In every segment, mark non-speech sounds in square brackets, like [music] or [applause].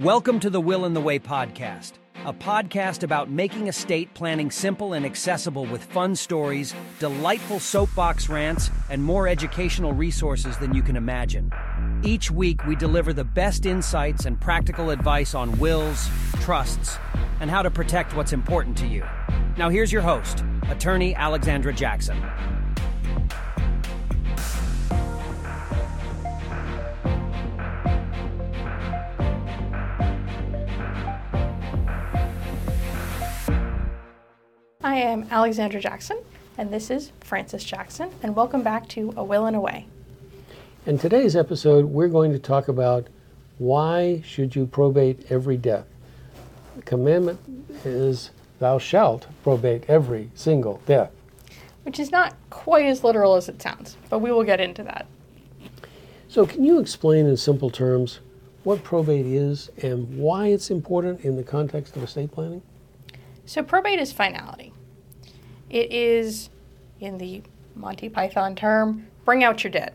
Welcome to the Will in the Way podcast, a podcast about making estate planning simple and accessible with fun stories, delightful soapbox rants, and more educational resources than you can imagine. Each week, we deliver the best insights and practical advice on wills, trusts, and how to protect what's important to you. Now, here's your host, attorney Alexandra Jackson. I am Alexandra Jackson, and this is Francis Jackson, and welcome back to A Will and a Way. In today's episode, we're going to talk about why should you probate every death. The commandment is thou shalt probate every single death. Which is not quite as literal as it sounds, but we will get into that. So, can you explain in simple terms what probate is and why it's important in the context of estate planning? So, probate is finality. It is, in the Monty Python term, bring out your dead.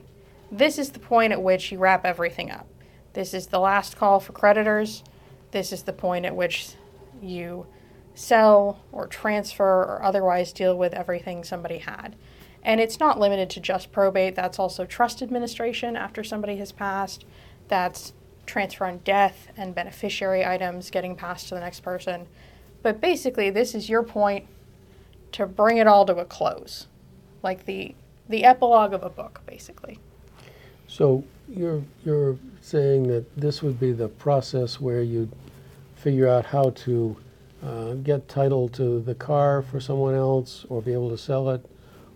This is the point at which you wrap everything up. This is the last call for creditors. This is the point at which you sell or transfer or otherwise deal with everything somebody had. And it's not limited to just probate, that's also trust administration after somebody has passed. That's transfer on death and beneficiary items getting passed to the next person. But basically, this is your point to bring it all to a close, like the the epilogue of a book, basically. So you're you're saying that this would be the process where you figure out how to uh, get title to the car for someone else, or be able to sell it,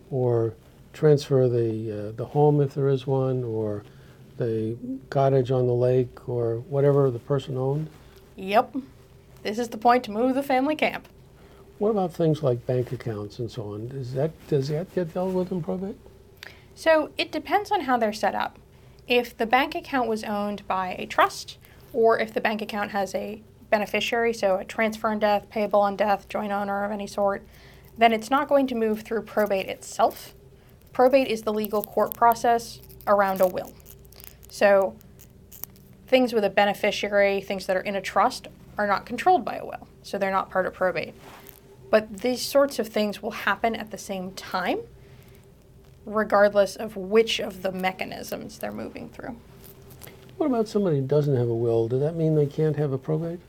or transfer the uh, the home if there is one, or the cottage on the lake, or whatever the person owned. Yep. This is the point to move the family camp. What about things like bank accounts and so on? Does that does that get dealt with in probate? So it depends on how they're set up. If the bank account was owned by a trust, or if the bank account has a beneficiary, so a transfer on death, payable on death, joint owner of any sort, then it's not going to move through probate itself. Probate is the legal court process around a will. So things with a beneficiary, things that are in a trust, are not controlled by a will, so they're not part of probate. But these sorts of things will happen at the same time, regardless of which of the mechanisms they're moving through. What about somebody who doesn't have a will? Does that mean they can't have a probate?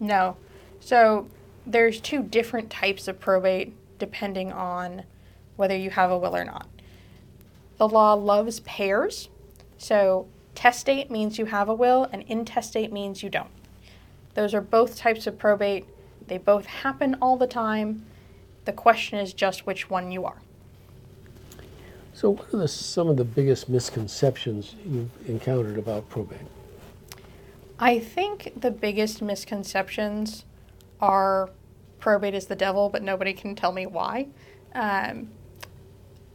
No. So there's two different types of probate depending on whether you have a will or not. The law loves pairs. So testate means you have a will, and intestate means you don't. Those are both types of probate. They both happen all the time. The question is just which one you are. So, what are the, some of the biggest misconceptions you've encountered about probate? I think the biggest misconceptions are probate is the devil, but nobody can tell me why. Um,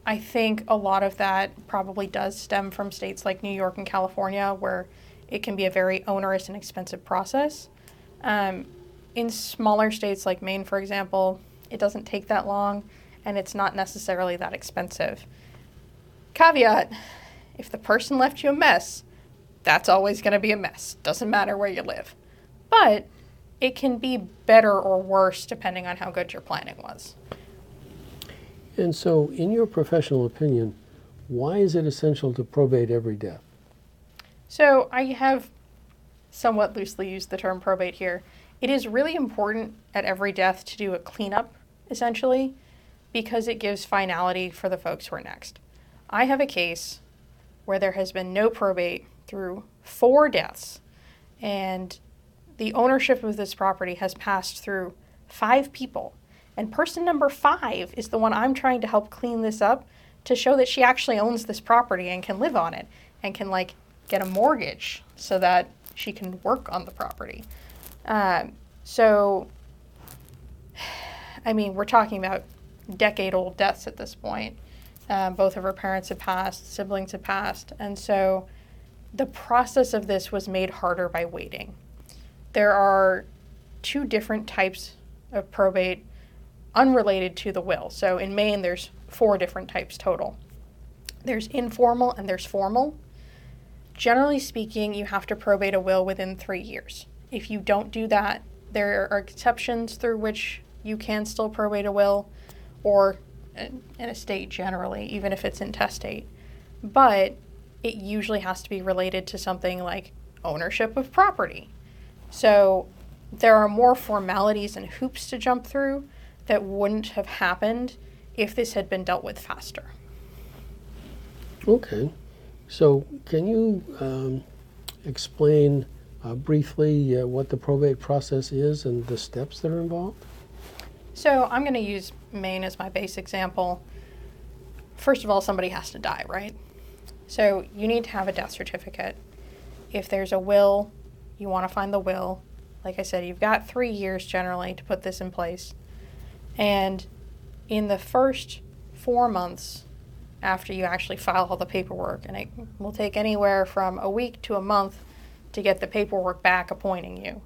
I think a lot of that probably does stem from states like New York and California, where it can be a very onerous and expensive process. Um, in smaller states like Maine, for example, it doesn't take that long and it's not necessarily that expensive. Caveat if the person left you a mess, that's always going to be a mess. Doesn't matter where you live. But it can be better or worse depending on how good your planning was. And so, in your professional opinion, why is it essential to probate every death? So, I have somewhat loosely used the term probate here. It is really important at every death to do a cleanup, essentially, because it gives finality for the folks who are next. I have a case where there has been no probate through four deaths, and the ownership of this property has passed through five people. And person number five is the one I'm trying to help clean this up to show that she actually owns this property and can live on it and can, like, get a mortgage so that she can work on the property. Um, so, I mean, we're talking about decade old deaths at this point. Um, both of her parents had passed, siblings had passed, and so the process of this was made harder by waiting. There are two different types of probate unrelated to the will. So in Maine, there's four different types total. There's informal and there's formal generally speaking, you have to probate a will within three years. If you don't do that, there are exceptions through which you can still probate a will or an estate generally, even if it's intestate. But it usually has to be related to something like ownership of property. So there are more formalities and hoops to jump through that wouldn't have happened if this had been dealt with faster. Okay. So, can you um, explain uh, briefly uh, what the probate process is and the steps that are involved? So, I'm going to use Maine as my base example. First of all, somebody has to die, right? So, you need to have a death certificate. If there's a will, you want to find the will. Like I said, you've got three years generally to put this in place. And in the first four months after you actually file all the paperwork, and it will take anywhere from a week to a month to get the paperwork back appointing you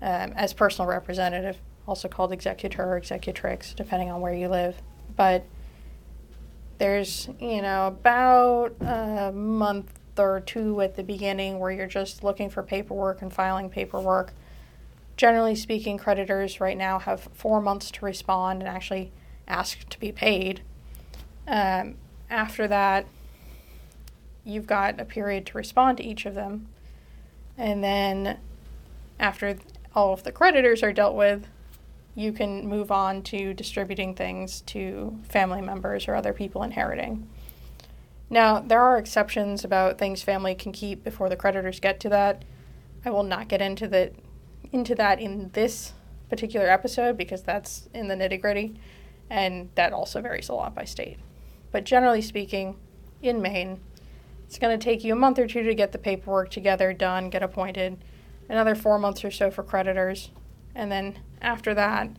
um, as personal representative, also called executor or executrix, depending on where you live. But there's, you know, about a month or two at the beginning where you're just looking for paperwork and filing paperwork. Generally speaking, creditors right now have four months to respond and actually ask to be paid. Um, after that, you've got a period to respond to each of them. And then, after all of the creditors are dealt with, you can move on to distributing things to family members or other people inheriting. Now, there are exceptions about things family can keep before the creditors get to that. I will not get into the into that in this particular episode because that's in the nitty-gritty and that also varies a lot by state. But generally speaking, in Maine, it's going to take you a month or two to get the paperwork together, done, get appointed, another 4 months or so for creditors, and then after that,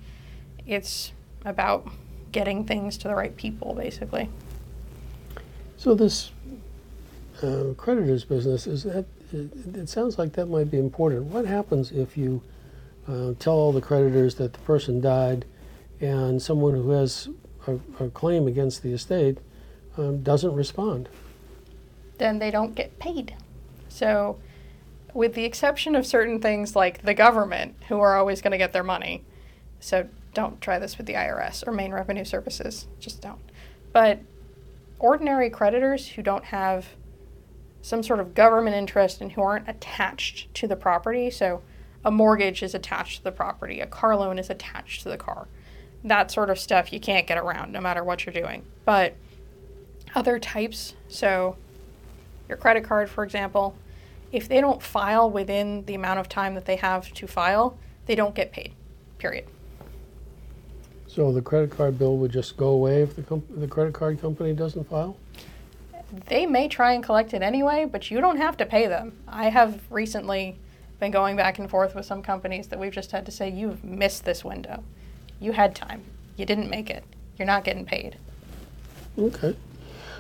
it's about getting things to the right people basically. So this uh, creditors business is that it, it, sounds like that might be important. What happens if you uh, tell all the creditors that the person died, and someone who has a, a claim against the estate um, doesn't respond? Then they don't get paid. So, with the exception of certain things like the government, who are always going to get their money, so don't try this with the IRS or Maine Revenue Services. Just don't. But ordinary creditors who don't have some sort of government interest and who aren't attached to the property. So, a mortgage is attached to the property, a car loan is attached to the car. That sort of stuff you can't get around no matter what you're doing. But other types, so your credit card, for example, if they don't file within the amount of time that they have to file, they don't get paid, period. So the credit card bill would just go away if the, comp- the credit card company doesn't file? They may try and collect it anyway, but you don't have to pay them. I have recently been going back and forth with some companies that we've just had to say, you've missed this window. You had time. You didn't make it. You're not getting paid. Okay.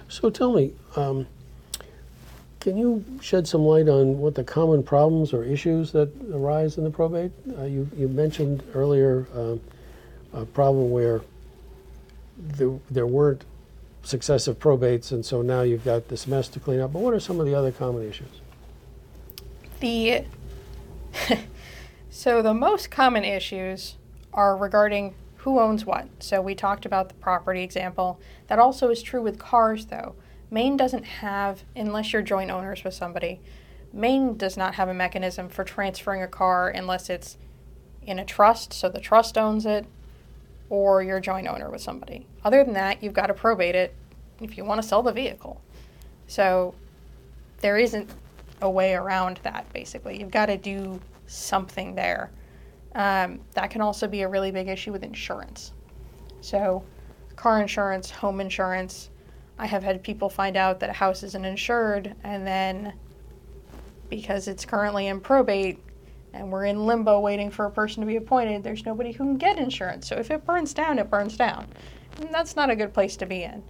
So tell me, um, can you shed some light on what the common problems or issues that arise in the probate? Uh, you, you mentioned earlier. Um, a problem where the, there weren't successive probates, and so now you've got this mess to clean up. But what are some of the other common issues? The [laughs] so the most common issues are regarding who owns what. So we talked about the property example. That also is true with cars, though. Maine doesn't have, unless you're joint owners with somebody, Maine does not have a mechanism for transferring a car unless it's in a trust, so the trust owns it, or you're a joint owner with somebody. Other than that, you've got to probate it if you want to sell the vehicle. So there isn't a way around that, basically. You've got to do something there. Um, that can also be a really big issue with insurance. So, car insurance, home insurance. I have had people find out that a house isn't insured, and then because it's currently in probate, and we're in limbo waiting for a person to be appointed, there's nobody who can get insurance. So if it burns down, it burns down. And that's not a good place to be in.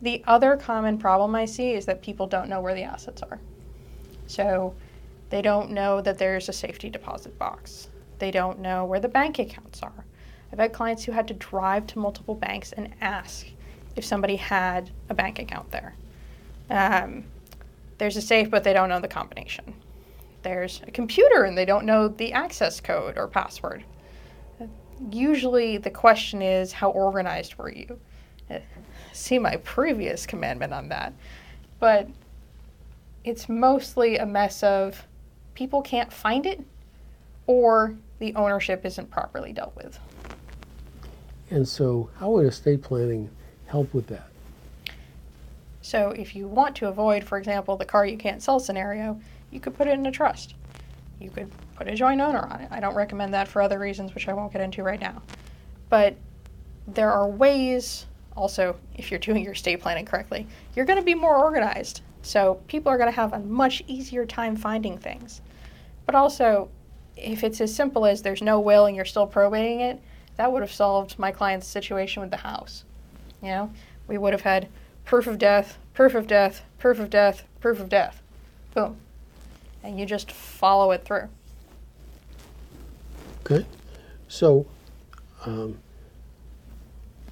The other common problem I see is that people don't know where the assets are. So they don't know that there's a safety deposit box. They don't know where the bank accounts are. I've had clients who had to drive to multiple banks and ask if somebody had a bank account there. Um, there's a safe, but they don't know the combination there's a computer and they don't know the access code or password. Usually the question is, how organized were you? Uh, see my previous commandment on that. But it's mostly a mess of people can't find it or the ownership isn't properly dealt with. And so, how would estate planning help with that? So, if you want to avoid, for example, the car you can't sell scenario, you could put it in a trust. You could put a joint owner on it. I don't recommend that for other reasons, which I won't get into right now. But there are ways, also, if you're doing your estate planning correctly, you're going to be more organized. So, people are going to have a much easier time finding things. But also, if it's as simple as there's no will and you're still probating it, that would have solved my client's situation with the house. You know, we would have had proof of death, proof of death, proof of death, proof of death. Boom. And you just follow it through. Okay. So, um,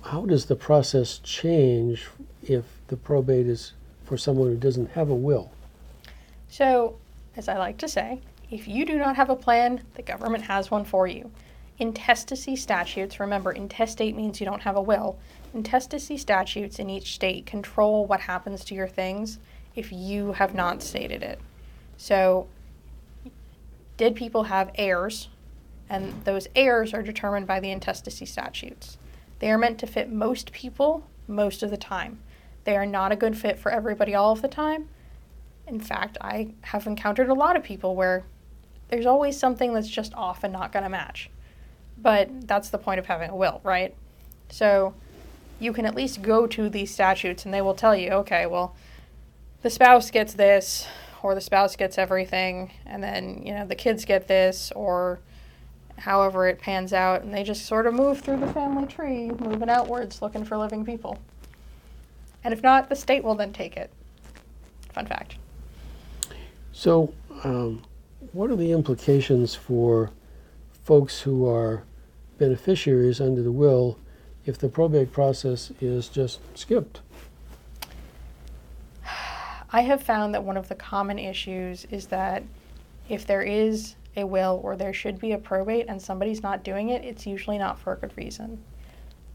how does the process change if the probate is for someone who doesn't have a will? So, as I like to say, if you do not have a plan, the government has one for you. Intestacy statutes, remember, intestate means you don't have a will. Intestacy statutes in each state control what happens to your things if you have not stated it. So, did people have heirs? And those heirs are determined by the intestacy statutes. They are meant to fit most people most of the time. They are not a good fit for everybody all of the time. In fact, I have encountered a lot of people where there's always something that's just off and not going to match. But that's the point of having a will, right? So you can at least go to these statutes and they will tell you, okay, well, the spouse gets this, or the spouse gets everything, and then, you know, the kids get this, or however it pans out, and they just sort of move through the family tree, moving outwards, looking for living people. And if not, the state will then take it. Fun fact. So, um, what are the implications for folks who are beneficiaries under the will if the probate process is just skipped? I have found that one of the common issues is that if there is a will or there should be a probate and somebody's not doing it, it's usually not for a good reason.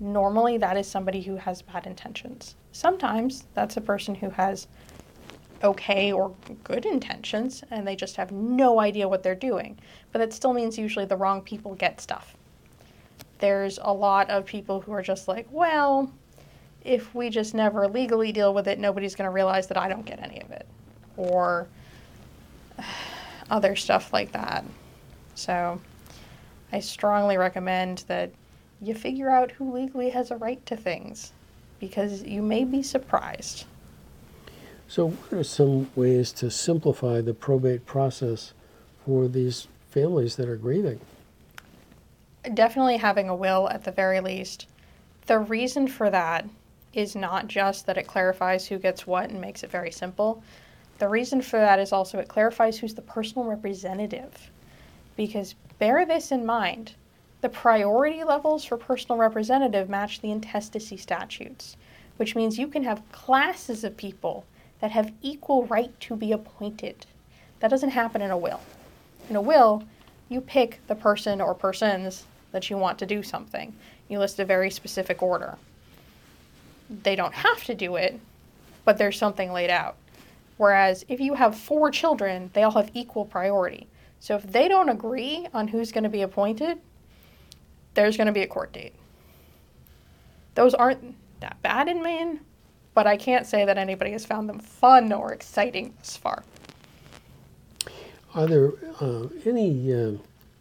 Normally, that is somebody who has bad intentions. Sometimes that's a person who has okay or good intentions and they just have no idea what they're doing. But that still means usually the wrong people get stuff. There's a lot of people who are just like, well, if we just never legally deal with it, nobody's going to realize that I don't get any of it. Or other stuff like that. So I strongly recommend that you figure out who legally has a right to things because you may be surprised. So, what are some ways to simplify the probate process for these families that are grieving? Definitely having a will at the very least. The reason for that is not just that it clarifies who gets what and makes it very simple. The reason for that is also it clarifies who's the personal representative. Because bear this in mind the priority levels for personal representative match the intestacy statutes, which means you can have classes of people that have equal right to be appointed. That doesn't happen in a will. In a will, you pick the person or persons that you want to do something. You list a very specific order. They don't have to do it, but there's something laid out. Whereas if you have four children, they all have equal priority. So if they don't agree on who's going to be appointed, there's going to be a court date. Those aren't that bad in Maine, but I can't say that anybody has found them fun or exciting thus far. Are there uh, any uh,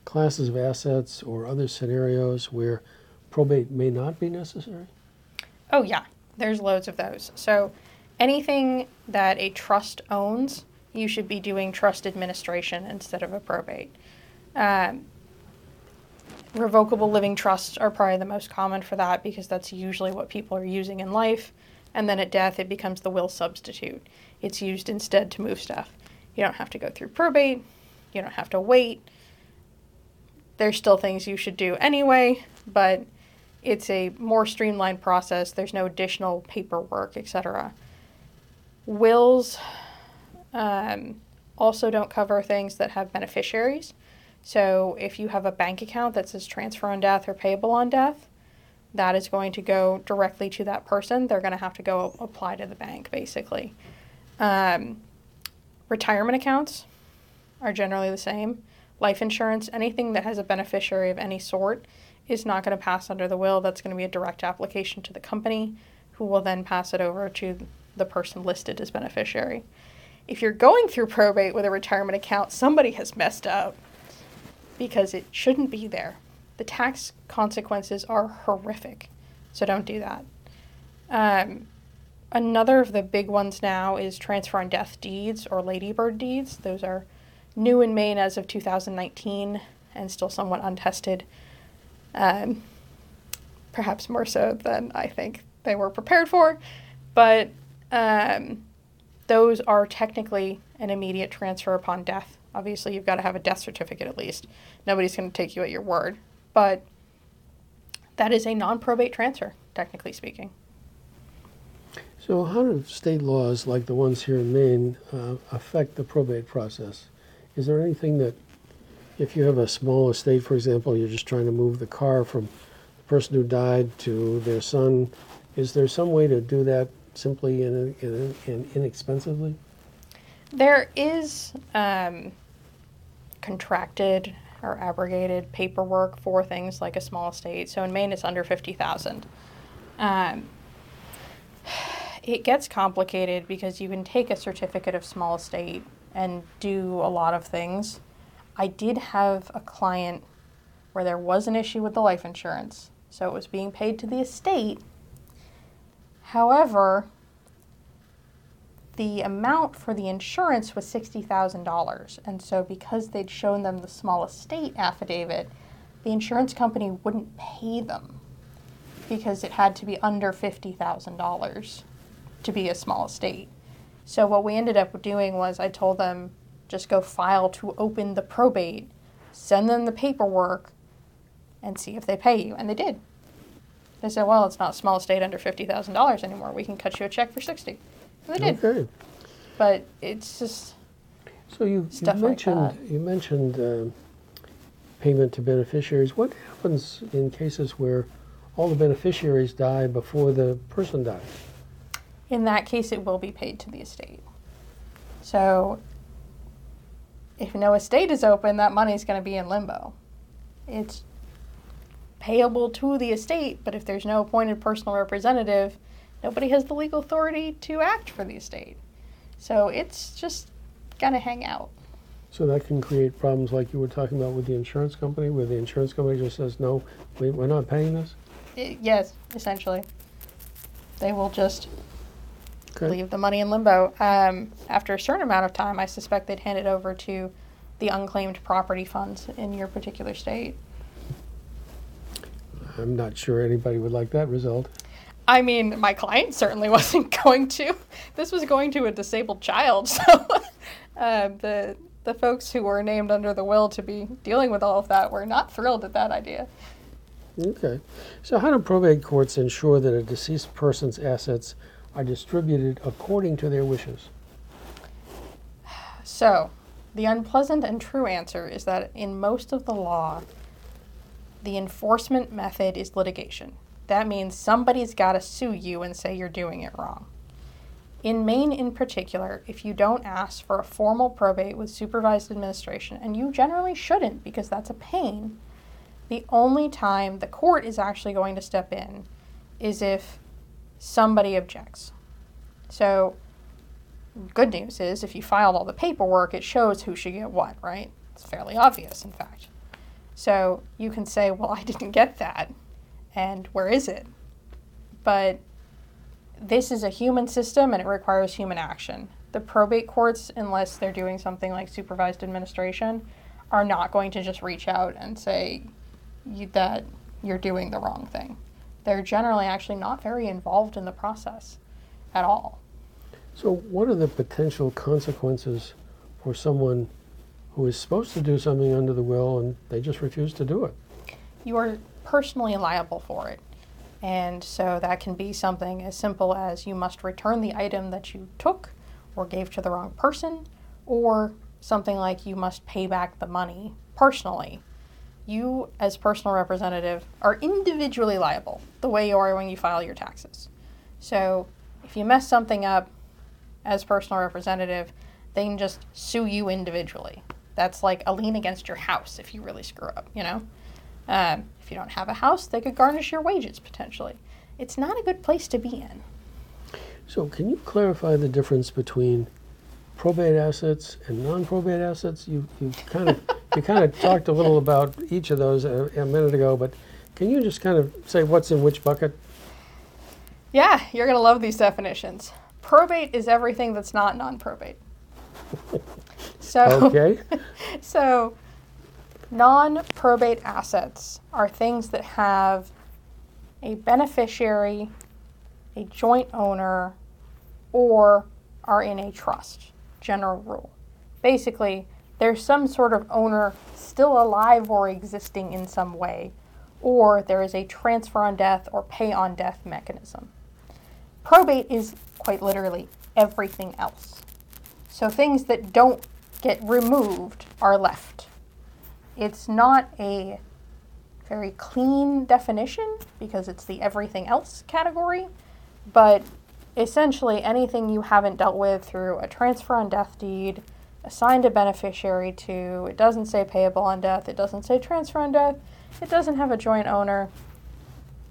classes of assets or other scenarios where probate may not be necessary? Oh, yeah, there's loads of those. So, anything that a trust owns, you should be doing trust administration instead of a probate. Um, revocable living trusts are probably the most common for that because that's usually what people are using in life and then at death it becomes the will substitute. It's used instead to move stuff. You don't have to go through probate, you don't have to wait. There's still things you should do anyway, but it's a more streamlined process. There's no additional paperwork, etc. Wills, um, also don't cover things that have beneficiaries. So if you have a bank account that says transfer on death or payable on death, that is going to go directly to that person. They're going to have to go apply to the bank, basically. Um, retirement accounts are generally the same. Life insurance, anything that has a beneficiary of any sort, is not going to pass under the will. That's going to be a direct application to the company, who will then pass it over to the person listed as beneficiary. If you're going through probate with a retirement account, somebody has messed up because it shouldn't be there the tax consequences are horrific. So don't do that. Um, another of the big ones now is transfer on death deeds or ladybird deeds. Those are new in Maine as of 2019 and still somewhat untested. Um, perhaps more so than I think they were prepared for. But um, those are technically an immediate transfer upon death. Obviously, you've got to have a death certificate at least. Nobody's going to take you at your word but that is a non probate transfer, technically speaking. So, how do state laws like the ones here in Maine uh, affect the probate process? Is there anything that, if you have a small estate, for example, you're just trying to move the car from the person who died to their son, is there some way to do that simply and, inexpensively? There is um, contracted or abrogated paperwork for things like a small estate. So in Maine, it's under 50,000. Um, it gets complicated because you can take a certificate of small estate and do a lot of things. I did have a client where there was an issue with the life insurance, so it was being paid to the estate. However, the amount for the insurance was $60,000. And so, because they'd shown them the small estate affidavit, the insurance company wouldn't pay them because it had to be under $50,000 to be a small estate. So, what we ended up doing was I told them just go file to open the probate, send them the paperwork, and see if they pay you. And they did. They said, well, it's not small estate under $50,000 anymore. We can cut you a check for 60 they did. Okay. But it's just So you, you like mentioned, that. you mentioned uh, payment to beneficiaries. What happens in cases where all the beneficiaries die before the person dies? In that case it will be paid to the estate. So if no estate is open, that money is going to be in limbo. It's payable to the estate, but if there's no appointed personal representative, nobody has the legal authority to act for the estate. So it's just going to hang out. So that can create problems like you were talking about with the insurance company, where the insurance company just says, no, we, we're not paying this? I- yes, essentially. They will just Okay. leave the money in limbo. Um, after a certain amount of time, I suspect they'd hand it over to the unclaimed property funds in your particular state. I'm not sure anybody would like that result. I mean, my client certainly [laughs] wasn't going to. This was going to a disabled child, [laughs] so uh, the the folks who were named under the will to be dealing with all of that were not thrilled at that idea. Okay. So how do probate courts ensure that a deceased person's assets are distributed according to their wishes? So, the unpleasant and true answer is that in most of the law, the enforcement method is litigation. That means somebody's got to sue you and say you're doing it wrong. In Maine, in particular, if you don't ask for a formal probate with supervised administration, and you generally shouldn't because that's a pain, the only time the court is actually going to step in is if somebody objects. So, good news is if you filed all the paperwork, it shows who should get what, right? It's fairly obvious, in fact. So you can say, well, I [laughs] didn't get that, and where is it? But this is a human system and it requires human action. The probate courts, unless they're doing something like supervised administration, are not going to just reach out and say that you're doing the wrong thing. They're generally actually not very involved in the process at all. So what are the potential consequences for someone who is supposed to do something under the will and they just refuse to do it? you are personally liable for it. And so that can be something as simple as you must return the item that you took or gave to the wrong person, or something like you must pay back the money personally, you, as personal representative, are individually liable the way you are when you file your taxes. So if you mess something up as personal representative, they can just sue you individually. That's like a lien against your house if you really screw up, you know? Um, if you don't have a house, they could garnish your wages potentially. It's not a good place to be in. So can you clarify the difference between probate assets and non-probate assets? You, you kind of you kind of talked a little about each of those a, a minute ago, but can you just kind of say what's in which bucket? Yeah, you're going to love these definitions. Probate is everything that's not non-probate. [laughs] So Okay. [laughs] So, non probate assets are things that have a beneficiary, a joint owner, or are in a trust. General rule. Basically, there's some sort of owner still alive or existing in some way, or there is a transfer on death or pay on death mechanism. Probate is quite literally everything else. So things that don't get removed are left. It's not a very clean definition because it's the everything else category, but essentially anything you haven't dealt with through a transfer on death deed, assigned a beneficiary to, it doesn't say payable on death, it doesn't say transfer on death, it doesn't have a joint owner,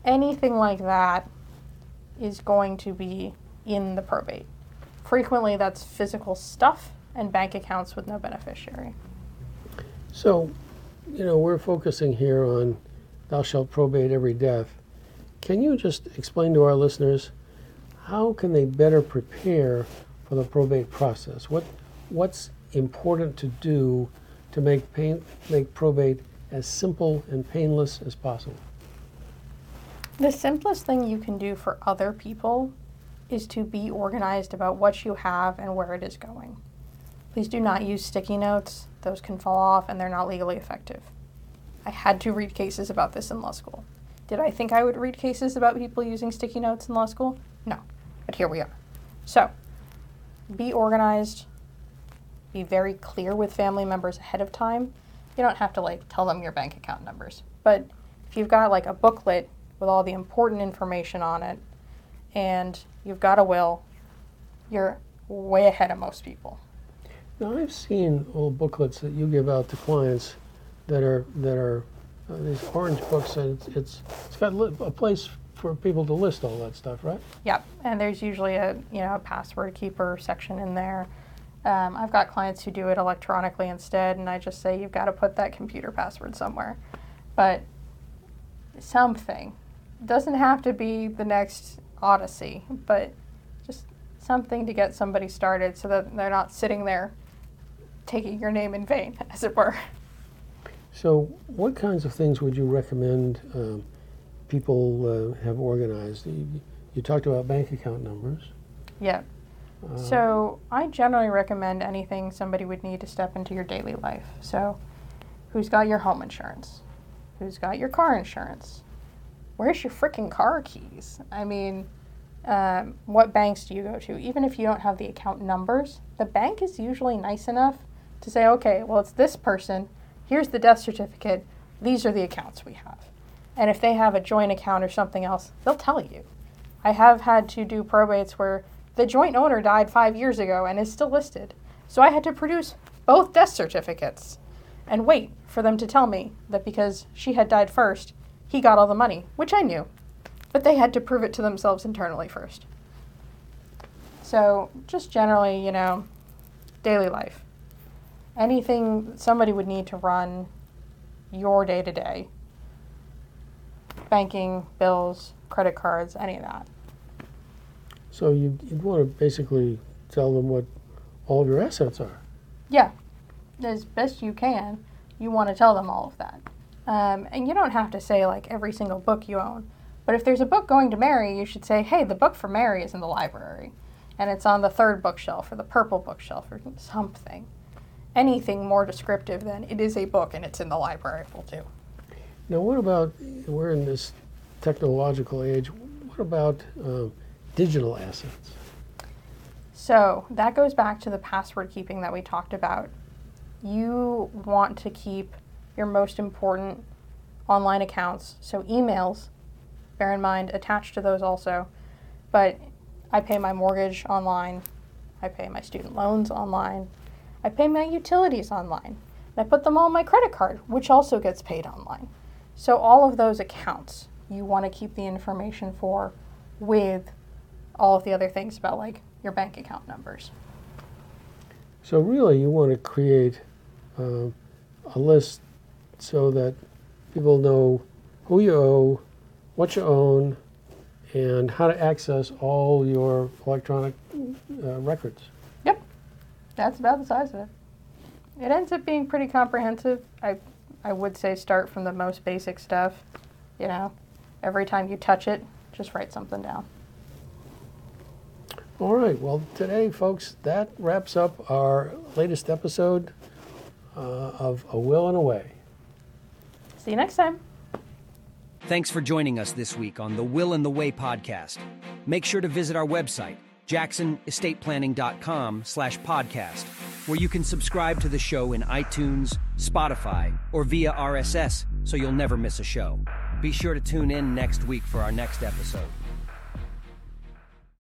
anything like that is going to be in the probate. Frequently, that's physical stuff and bank accounts with no beneficiary. So, you know, we're focusing here on thou shalt probate every death. Can you just explain to our listeners how can they better prepare for the probate process? What what's important to do to make pain, make probate as simple and painless as possible? The simplest thing you can do for other people is to be organized about what you have and where it is going. Please do not use sticky notes. Those can fall off and they're not legally effective. I had to read cases about this in law school. Did I think I would read cases about people using sticky notes in law school? No. But here we are. So, be organized. Be very clear with family members ahead of time. You don't have to like tell them your bank account numbers. But if you've got like a booklet with all the important information on it and you've got a will, you're way ahead of most people. Now, I've seen old booklets that you give out to clients that are that are uh, these orange books, and it's it's, it's got a place for people to list all that stuff, right? Yep, and there's usually a you know a password keeper section in there. Um, I've got clients who do it electronically instead, and I just say you've got to put that computer password somewhere. But something doesn't have to be the next Odyssey, but just something to get somebody started so that they're not sitting there taking your name in vain, [laughs] as it were. So, what kinds of things would you recommend um, people uh, have organized? You, you talked about bank account numbers. Yeah. So I generally recommend anything somebody would need to step into your daily life. So, who's got your home insurance? Who's got your car insurance? Where's your freaking car keys? I mean, um, what banks do you go to? Even if you don't have the account numbers, the bank is usually nice enough to say, okay, well, it's this person. Here's the death certificate. These are the accounts we have. And if they have a joint account or something else, they'll tell you. I have had to do probates where the joint owner died five years ago and is still listed. So I had to produce both death certificates and wait for them to tell me that because she had died first, he got all the money, which I knew. But they had to prove it to themselves internally first. So, just generally, you know, daily life. Anything somebody would need to run your day to day banking, bills, credit cards, any of that. So, you'd, you'd want to basically tell them what all of your assets are. Yeah, as best you can, you want to tell them all of that. Um, and you don't have to say like every single book you own. But if there's a book going to Mary, you should say, hey, the book for Mary is in the library. And it's on the third bookshelf or the purple bookshelf or something. Anything more descriptive than it is a book and it's in the library will do. Now, what about, we're in this technological age, what about uh, digital assets? So that goes back to the password keeping that we talked about you want to keep your most important online accounts, so emails, bear in mind, attached to those also. But I pay my mortgage online, I pay my student loans online, I pay my utilities online, and I put them all on my credit card, which also gets paid online. So, all of those accounts you want to keep the information for with all of the other things about like your bank account numbers. So really, you want to create uh, a list so that people know who you owe, what you own, and how to access all your electronic uh, records. Yep, that's about the size of it. It ends up being pretty comprehensive. I, I would say start from the most basic stuff. You know, every time you touch it, just write something down. All right. Well, today, folks, that wraps up our latest episode uh, of A Will and a Way. See you next time. Thanks for joining us this week on the Will and the Way podcast. Make sure to visit our website, jacksonestateplanning.com slash podcast, where you can subscribe to the show in iTunes, Spotify, or via RSS so you'll never miss a show. Be sure to tune in next week for our next episode.